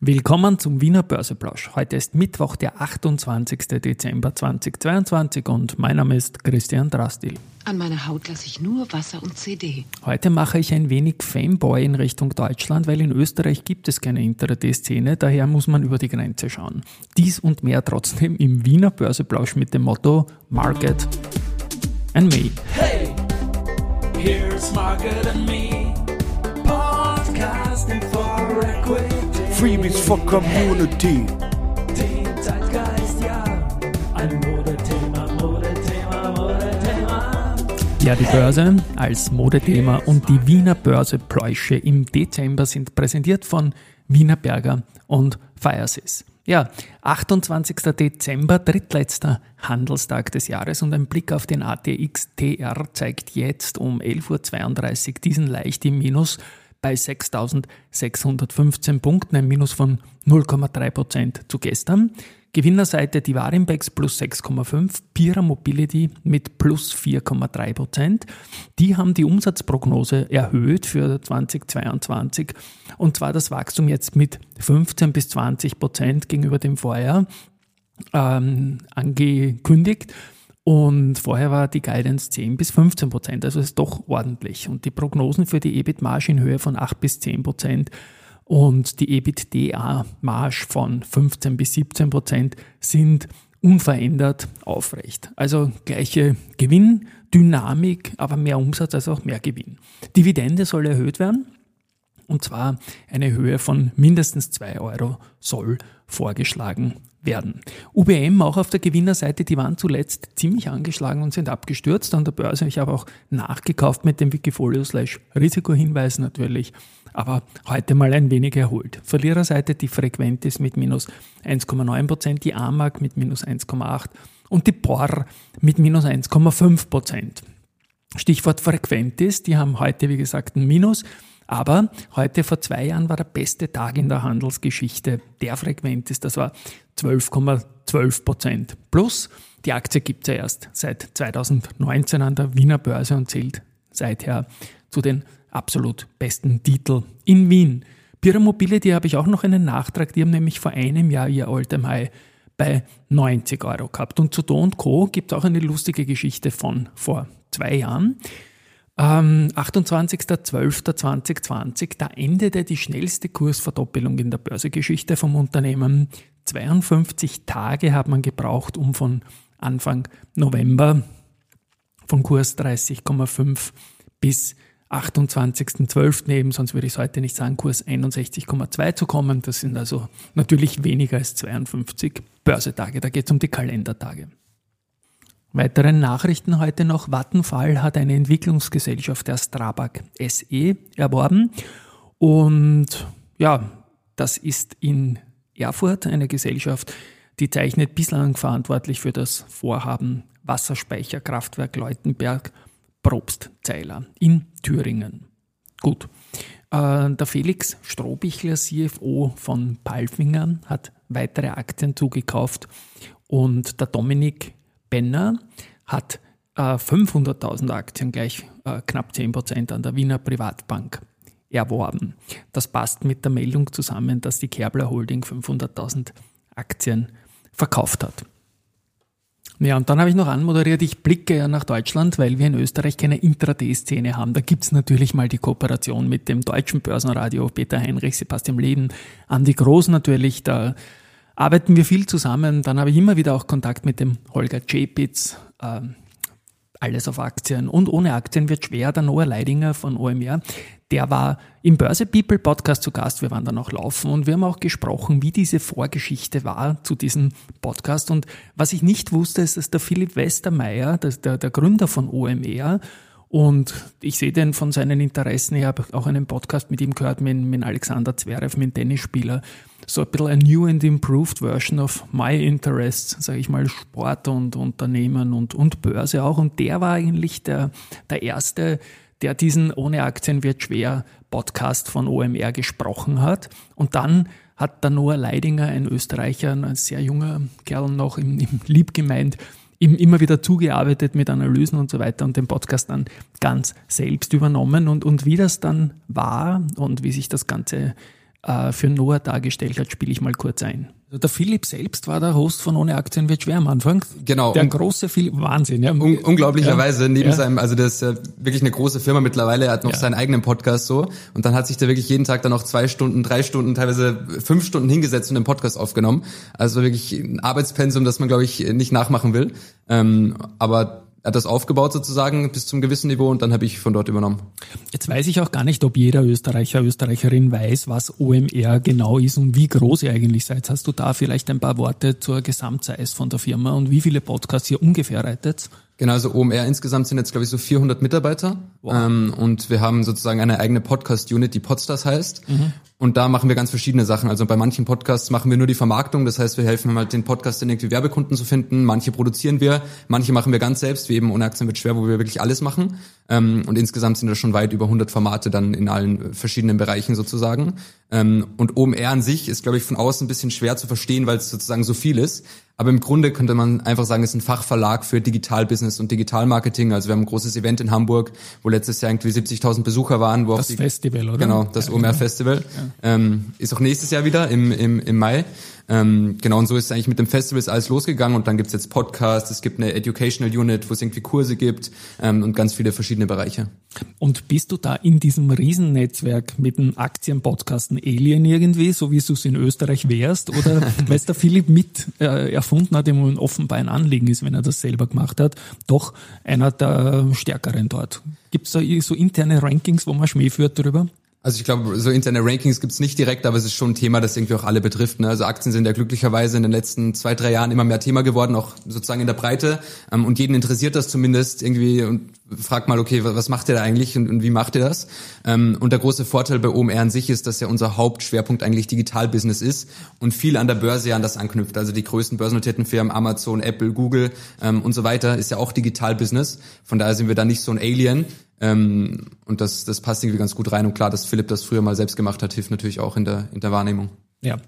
Willkommen zum Wiener Börseplausch. Heute ist Mittwoch, der 28. Dezember 2022 und mein Name ist Christian Drastil. An meiner Haut lasse ich nur Wasser und CD. Heute mache ich ein wenig Fanboy in Richtung Deutschland, weil in Österreich gibt es keine Intraday-Szene, daher muss man über die Grenze schauen. Dies und mehr trotzdem im Wiener Börseplausch mit dem Motto Market and Me. Hey, here's Market and Me, podcasting for equity. Freebies for Community. Den. Ja, die Börse als Modethema und die Wiener Börsepläusche im Dezember sind präsentiert von Wiener Berger und Firesys. Ja, 28. Dezember, drittletzter Handelstag des Jahres und ein Blick auf den ATX TR zeigt jetzt um 11.32 Uhr diesen leicht im Minus bei 6.615 Punkten, ein Minus von 0,3% zu gestern. Gewinnerseite die Warimbex plus 6,5, Pira Mobility mit plus 4,3% Die haben die Umsatzprognose erhöht für 2022 und zwar das Wachstum jetzt mit 15 bis 20% gegenüber dem Vorjahr ähm, angekündigt. Und vorher war die Guidance 10 bis 15 Prozent, also ist doch ordentlich. Und die Prognosen für die EBIT-Marge in Höhe von 8 bis 10 Prozent und die EBITDA-Marge von 15 bis 17 Prozent sind unverändert aufrecht. Also gleiche Gewinndynamik, aber mehr Umsatz als auch mehr Gewinn. Dividende soll erhöht werden. Und zwar eine Höhe von mindestens 2 Euro soll vorgeschlagen werden. UBM auch auf der Gewinnerseite, die waren zuletzt ziemlich angeschlagen und sind abgestürzt an der Börse. Ich habe auch nachgekauft mit dem Wikifolio slash Risikohinweis natürlich, aber heute mal ein wenig erholt. Verliererseite die Frequentis mit minus 1,9%, die AMAG mit minus 1,8% und die POR mit minus 1,5%. Stichwort Frequentis, die haben heute wie gesagt ein Minus. Aber heute vor zwei Jahren war der beste Tag in der Handelsgeschichte der Frequentis. Das war 12,12 Prozent plus. Die Aktie gibt es ja erst seit 2019 an der Wiener Börse und zählt seither zu den absolut besten Titeln in Wien. Pira Mobility habe ich auch noch einen Nachtrag. Die haben nämlich vor einem Jahr ihr Alltime High bei 90 Euro gehabt. Und zu Do Co. gibt es auch eine lustige Geschichte von vor zwei Jahren. Ähm, 28.12.2020, da endete die schnellste Kursverdoppelung in der Börsegeschichte vom Unternehmen. 52 Tage hat man gebraucht, um von Anfang November von Kurs 30,5 bis 28.12. eben, sonst würde ich es heute nicht sagen, Kurs 61,2 zu kommen. Das sind also natürlich weniger als 52 Börsetage. Da geht es um die Kalendertage. Weitere Nachrichten heute noch. Vattenfall hat eine Entwicklungsgesellschaft der Strabag SE erworben. Und ja, das ist in Erfurt eine Gesellschaft, die zeichnet bislang verantwortlich für das Vorhaben Wasserspeicherkraftwerk Leutenberg Probstzeiler in Thüringen. Gut. Äh, der Felix Strohbichler, CFO von Palfinger, hat weitere Aktien zugekauft und der Dominik Benner hat äh, 500.000 Aktien, gleich äh, knapp 10% an der Wiener Privatbank erworben. Das passt mit der Meldung zusammen, dass die Kerbler Holding 500.000 Aktien verkauft hat. Ja, und dann habe ich noch anmoderiert, ich blicke ja nach Deutschland, weil wir in Österreich keine Intraday-Szene haben. Da gibt es natürlich mal die Kooperation mit dem deutschen Börsenradio, Peter Heinrich, Sebastian Leben, Andi Groß natürlich, da arbeiten wir viel zusammen. Dann habe ich immer wieder auch Kontakt mit dem Holger Czepitz, äh, alles auf Aktien und ohne Aktien wird schwer. Der Noah Leidinger von OMR, der war im Börse People Podcast zu Gast. Wir waren dann auch laufen und wir haben auch gesprochen, wie diese Vorgeschichte war zu diesem Podcast. Und was ich nicht wusste, ist, dass der Philipp Westermeier, der, der Gründer von OMR, und ich sehe den von seinen Interessen, ich habe auch einen Podcast mit ihm gehört, mit, mit Alexander Zverev, mit dem Tennisspieler, so ein bisschen a new and improved version of my interests, sage ich mal, Sport und Unternehmen und, und Börse auch. Und der war eigentlich der, der Erste, der diesen Ohne Aktien wird schwer Podcast von OMR gesprochen hat. Und dann hat der Noah Leidinger, ein Österreicher, ein sehr junger Kerl noch im, im Lieb gemeint, ihm immer wieder zugearbeitet mit Analysen und so weiter und den Podcast dann ganz selbst übernommen. Und, und wie das dann war und wie sich das Ganze äh, für Noah dargestellt hat, spiele ich mal kurz ein. Also der Philipp selbst war der Host von Ohne Aktien wird schwer am Anfang. Genau. Der große Philipp, Wahnsinn. Ja. Un unglaublicherweise ja. neben ja. seinem, also das ist ja wirklich eine große Firma mittlerweile, er hat noch Ja. seinen eigenen Podcast so und dann hat sich der wirklich jeden Tag dann noch zwei Stunden, drei Stunden, teilweise fünf Stunden hingesetzt und den Podcast aufgenommen. Also wirklich ein Arbeitspensum, das man glaube ich nicht nachmachen will. Ähm, aber er hat das aufgebaut sozusagen bis zum gewissen Niveau und dann habe ich von dort übernommen. Jetzt weiß ich auch gar nicht, ob jeder Österreicher, Österreicherin weiß, was OMR genau ist und wie groß ihr eigentlich seid. Hast du da vielleicht ein paar Worte zur Gesamtsize von der Firma und wie viele Podcasts ihr ungefähr reitet? Genau, also OMR insgesamt sind jetzt, glaube ich, so 400 Mitarbeiter. Ähm, und wir haben sozusagen eine eigene Podcast-Unit, die Podstars heißt. Und da machen wir ganz verschiedene Sachen. Also bei manchen Podcasts machen wir nur die Vermarktung. Das heißt, wir helfen halt den Podcastern irgendwie Werbekunden zu finden. Manche produzieren wir, manche machen wir ganz selbst, wie eben Ohne Aktien wird schwer, wo wir wirklich alles machen. Ähm, und insgesamt sind das schon weit über 100 Formate dann in allen verschiedenen Bereichen sozusagen. Ähm, und OMR an sich ist, glaube ich, von außen ein bisschen schwer zu verstehen, weil es sozusagen so viel ist. Aber im Grunde könnte man einfach sagen, es ist ein Fachverlag für Digitalbusiness und Digitalmarketing. Also wir haben ein großes Event in Hamburg, wo letztes Jahr irgendwie 70.000 Besucher waren. Wo Das die, Festival, oder? Genau, das Ja, OMR genau. Festival. Ähm, ist auch nächstes Jahr wieder im, im, im Mai. Ähm, genau, und so ist eigentlich mit dem Festival alles losgegangen und dann gibt's jetzt Podcasts, es gibt eine Educational Unit, wo es irgendwie Kurse gibt ähm, und ganz viele verschiedene Bereiche. Und bist du da in diesem Riesennetzwerk mit dem Aktienpodcasten Alien irgendwie, so wie du es in Österreich wärst? Oder weil es der Philipp mit äh, erfunden hat, ihm offenbar ein Anliegen ist, wenn er das selber gemacht hat, doch einer der Stärkeren dort. Gibt es da so interne Rankings, wo man Schmäh führt drüber? Also ich glaube, so interne Rankings gibt's nicht direkt, aber es ist schon ein Thema, das irgendwie auch alle betrifft. Ne? Also Aktien sind ja glücklicherweise in den letzten zwei, drei Jahren immer mehr Thema geworden, auch sozusagen in der Breite. Ähm, und jeden interessiert das zumindest irgendwie und fragt mal, okay, was macht ihr da eigentlich und, und wie macht ihr das? Ähm, und der große Vorteil bei OMR an sich ist, dass ja unser Hauptschwerpunkt eigentlich Digitalbusiness ist und viel an der Börse ja an das anknüpft. Also die größten börsennotierten Firmen, Amazon, Apple, Google ähm, und so weiter, ist ja auch Digitalbusiness. Von daher sind wir da nicht so ein Alien. Ähm, und das, das passt irgendwie ganz gut rein. Und klar, dass Philipp das früher mal selbst gemacht hat, hilft natürlich auch in der, in der Wahrnehmung. Ja,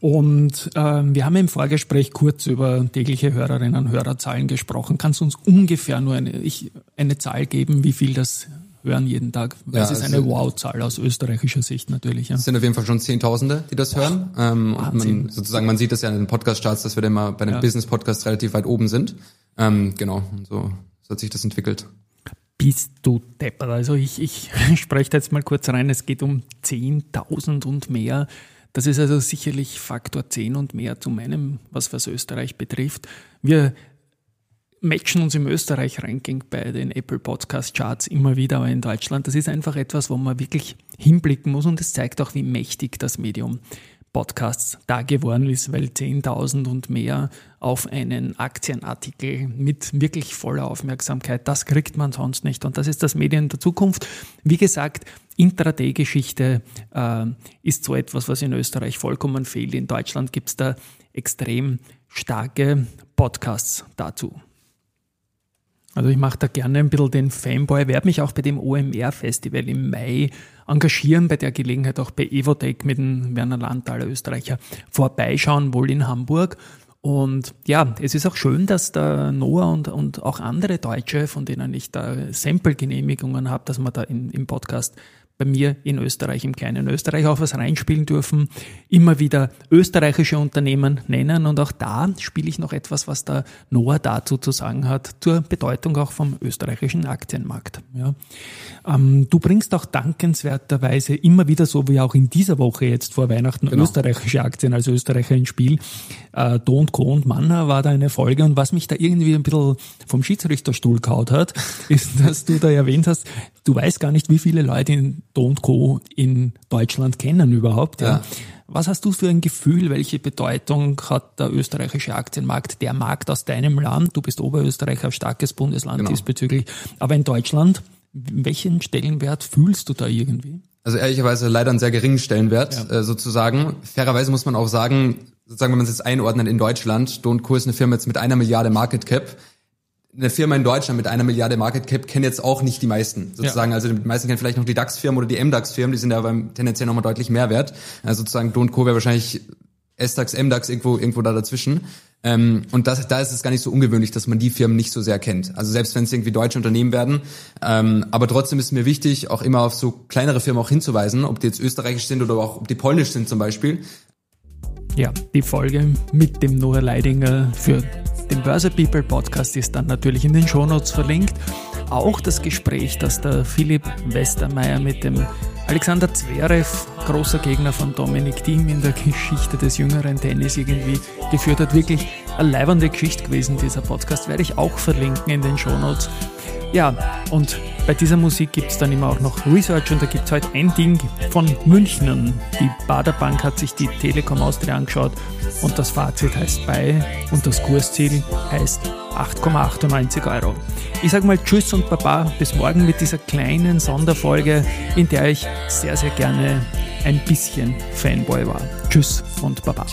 und ähm, wir haben im Vorgespräch kurz über tägliche Hörerinnen und Hörerzahlen gesprochen. Kannst du uns ungefähr nur eine, ich, eine Zahl geben, wie viel das hören jeden Tag? Weil Ja, es ist also- eine Wow-Zahl aus österreichischer Sicht natürlich. Ja. Es sind auf jeden Fall schon Zehntausende, die das hören. Ähm, und man, sozusagen, man sieht das ja in den Podcast-Charts, dass wir dann mal bei den Ja. Business-Podcasts relativ weit oben sind. Ähm, genau, und so, so hat sich das entwickelt. Bist du deppert? Also ich, ich spreche da jetzt mal kurz rein. Es geht um 10.000 und mehr. Das ist also sicherlich Faktor 10 und mehr zu meinem, was was Österreich betrifft. Wir matchen uns im Österreich-Ranking bei den Apple Podcast Charts immer wieder, aber in Deutschland, das ist einfach etwas, wo man wirklich hinblicken muss und es zeigt auch, wie mächtig das Medium Podcasts da geworden ist, weil 10.000 und mehr auf einen Aktienartikel mit wirklich voller Aufmerksamkeit, das kriegt man sonst nicht und das ist das Medien der Zukunft. Wie gesagt, Intraday-Geschichte äh, ist so etwas, was in Österreich vollkommen fehlt. In Deutschland gibt es da extrem starke Podcasts dazu. Also ich mache da gerne ein bisschen den Fanboy, werde mich auch bei dem OMR-Festival im Mai engagieren, bei der Gelegenheit auch bei Evotech mit dem Werner Landtaler Österreicher vorbeischauen, wohl in Hamburg. Und ja, es ist auch schön, dass der Noah und, und auch andere Deutsche, von denen ich da Sample-Genehmigungen habe, dass wir da in, im Podcast bei mir in Österreich, im kleinen Österreich auch was reinspielen dürfen, immer wieder österreichische Unternehmen nennen und auch da spiele ich noch etwas, was der Noah dazu zu sagen hat, zur Bedeutung auch vom österreichischen Aktienmarkt. Ja. Ähm, du bringst auch dankenswerterweise immer wieder, so wie auch in dieser Woche jetzt vor Weihnachten, österreichische Aktien als Österreicher ins Spiel. Äh, Do und Co. und Manner war da eine Folge und was mich da irgendwie ein bisschen vom Schiedsrichterstuhl kaut hat, ist, dass du da erwähnt hast, du weißt gar nicht, wie viele Leute in Do und Co. in Deutschland kennen überhaupt. Ja. Ja. Was hast du für ein Gefühl? Welche Bedeutung hat der österreichische Aktienmarkt, der Markt aus deinem Land? Du bist Oberösterreicher, starkes Bundesland Genau. diesbezüglich. Aber in Deutschland, welchen Stellenwert fühlst du da irgendwie? Also ehrlicherweise leider einen sehr geringen Stellenwert äh, sozusagen. Fairerweise muss man auch sagen, sozusagen, wenn man es jetzt einordnet in Deutschland, Don't Co ist eine Firma jetzt mit einer Milliarde Market Cap. Eine Firma in Deutschland mit einer Milliarde Market Cap kennen jetzt auch nicht die meisten sozusagen. Ja. Also die meisten kennen vielleicht noch die DAX-Firmen oder die MDAX-Firmen, die sind ja aber tendenziell nochmal deutlich mehr wert. Also sozusagen Don't Co wäre wahrscheinlich S-DAX, M-DAX irgendwo, irgendwo da dazwischen. Ähm, und das, da ist es gar nicht so ungewöhnlich, dass man die Firmen nicht so sehr kennt. Also selbst wenn es irgendwie deutsche Unternehmen werden. Ähm, aber trotzdem ist mir wichtig, auch immer auf so kleinere Firmen auch hinzuweisen, ob die jetzt österreichisch sind oder auch ob die polnisch sind zum Beispiel. Ja, die Folge mit dem Noah Leidinger für den Börse People Podcast ist dann natürlich in den Shownotes verlinkt. Auch das Gespräch, das der Philipp Westermeier mit dem Alexander Zverev, großer Gegner von Dominik Thiem in der Geschichte des jüngeren Tennis irgendwie geführt hat. Wirklich eine leibende Geschichte gewesen, dieser Podcast. Werde ich auch verlinken in den Shownotes. Ja, und bei dieser Musik gibt es dann immer auch noch Research und da gibt es heute ein Ding von München. Die Baderbank hat sich die Telekom Austria angeschaut und das Fazit heißt bei und das Kursziel heißt 8,98 Euro. Ich sage mal Tschüss und Baba, bis morgen mit dieser kleinen Sonderfolge, in der ich sehr, sehr gerne ein bisschen Fanboy war. Tschüss und Baba.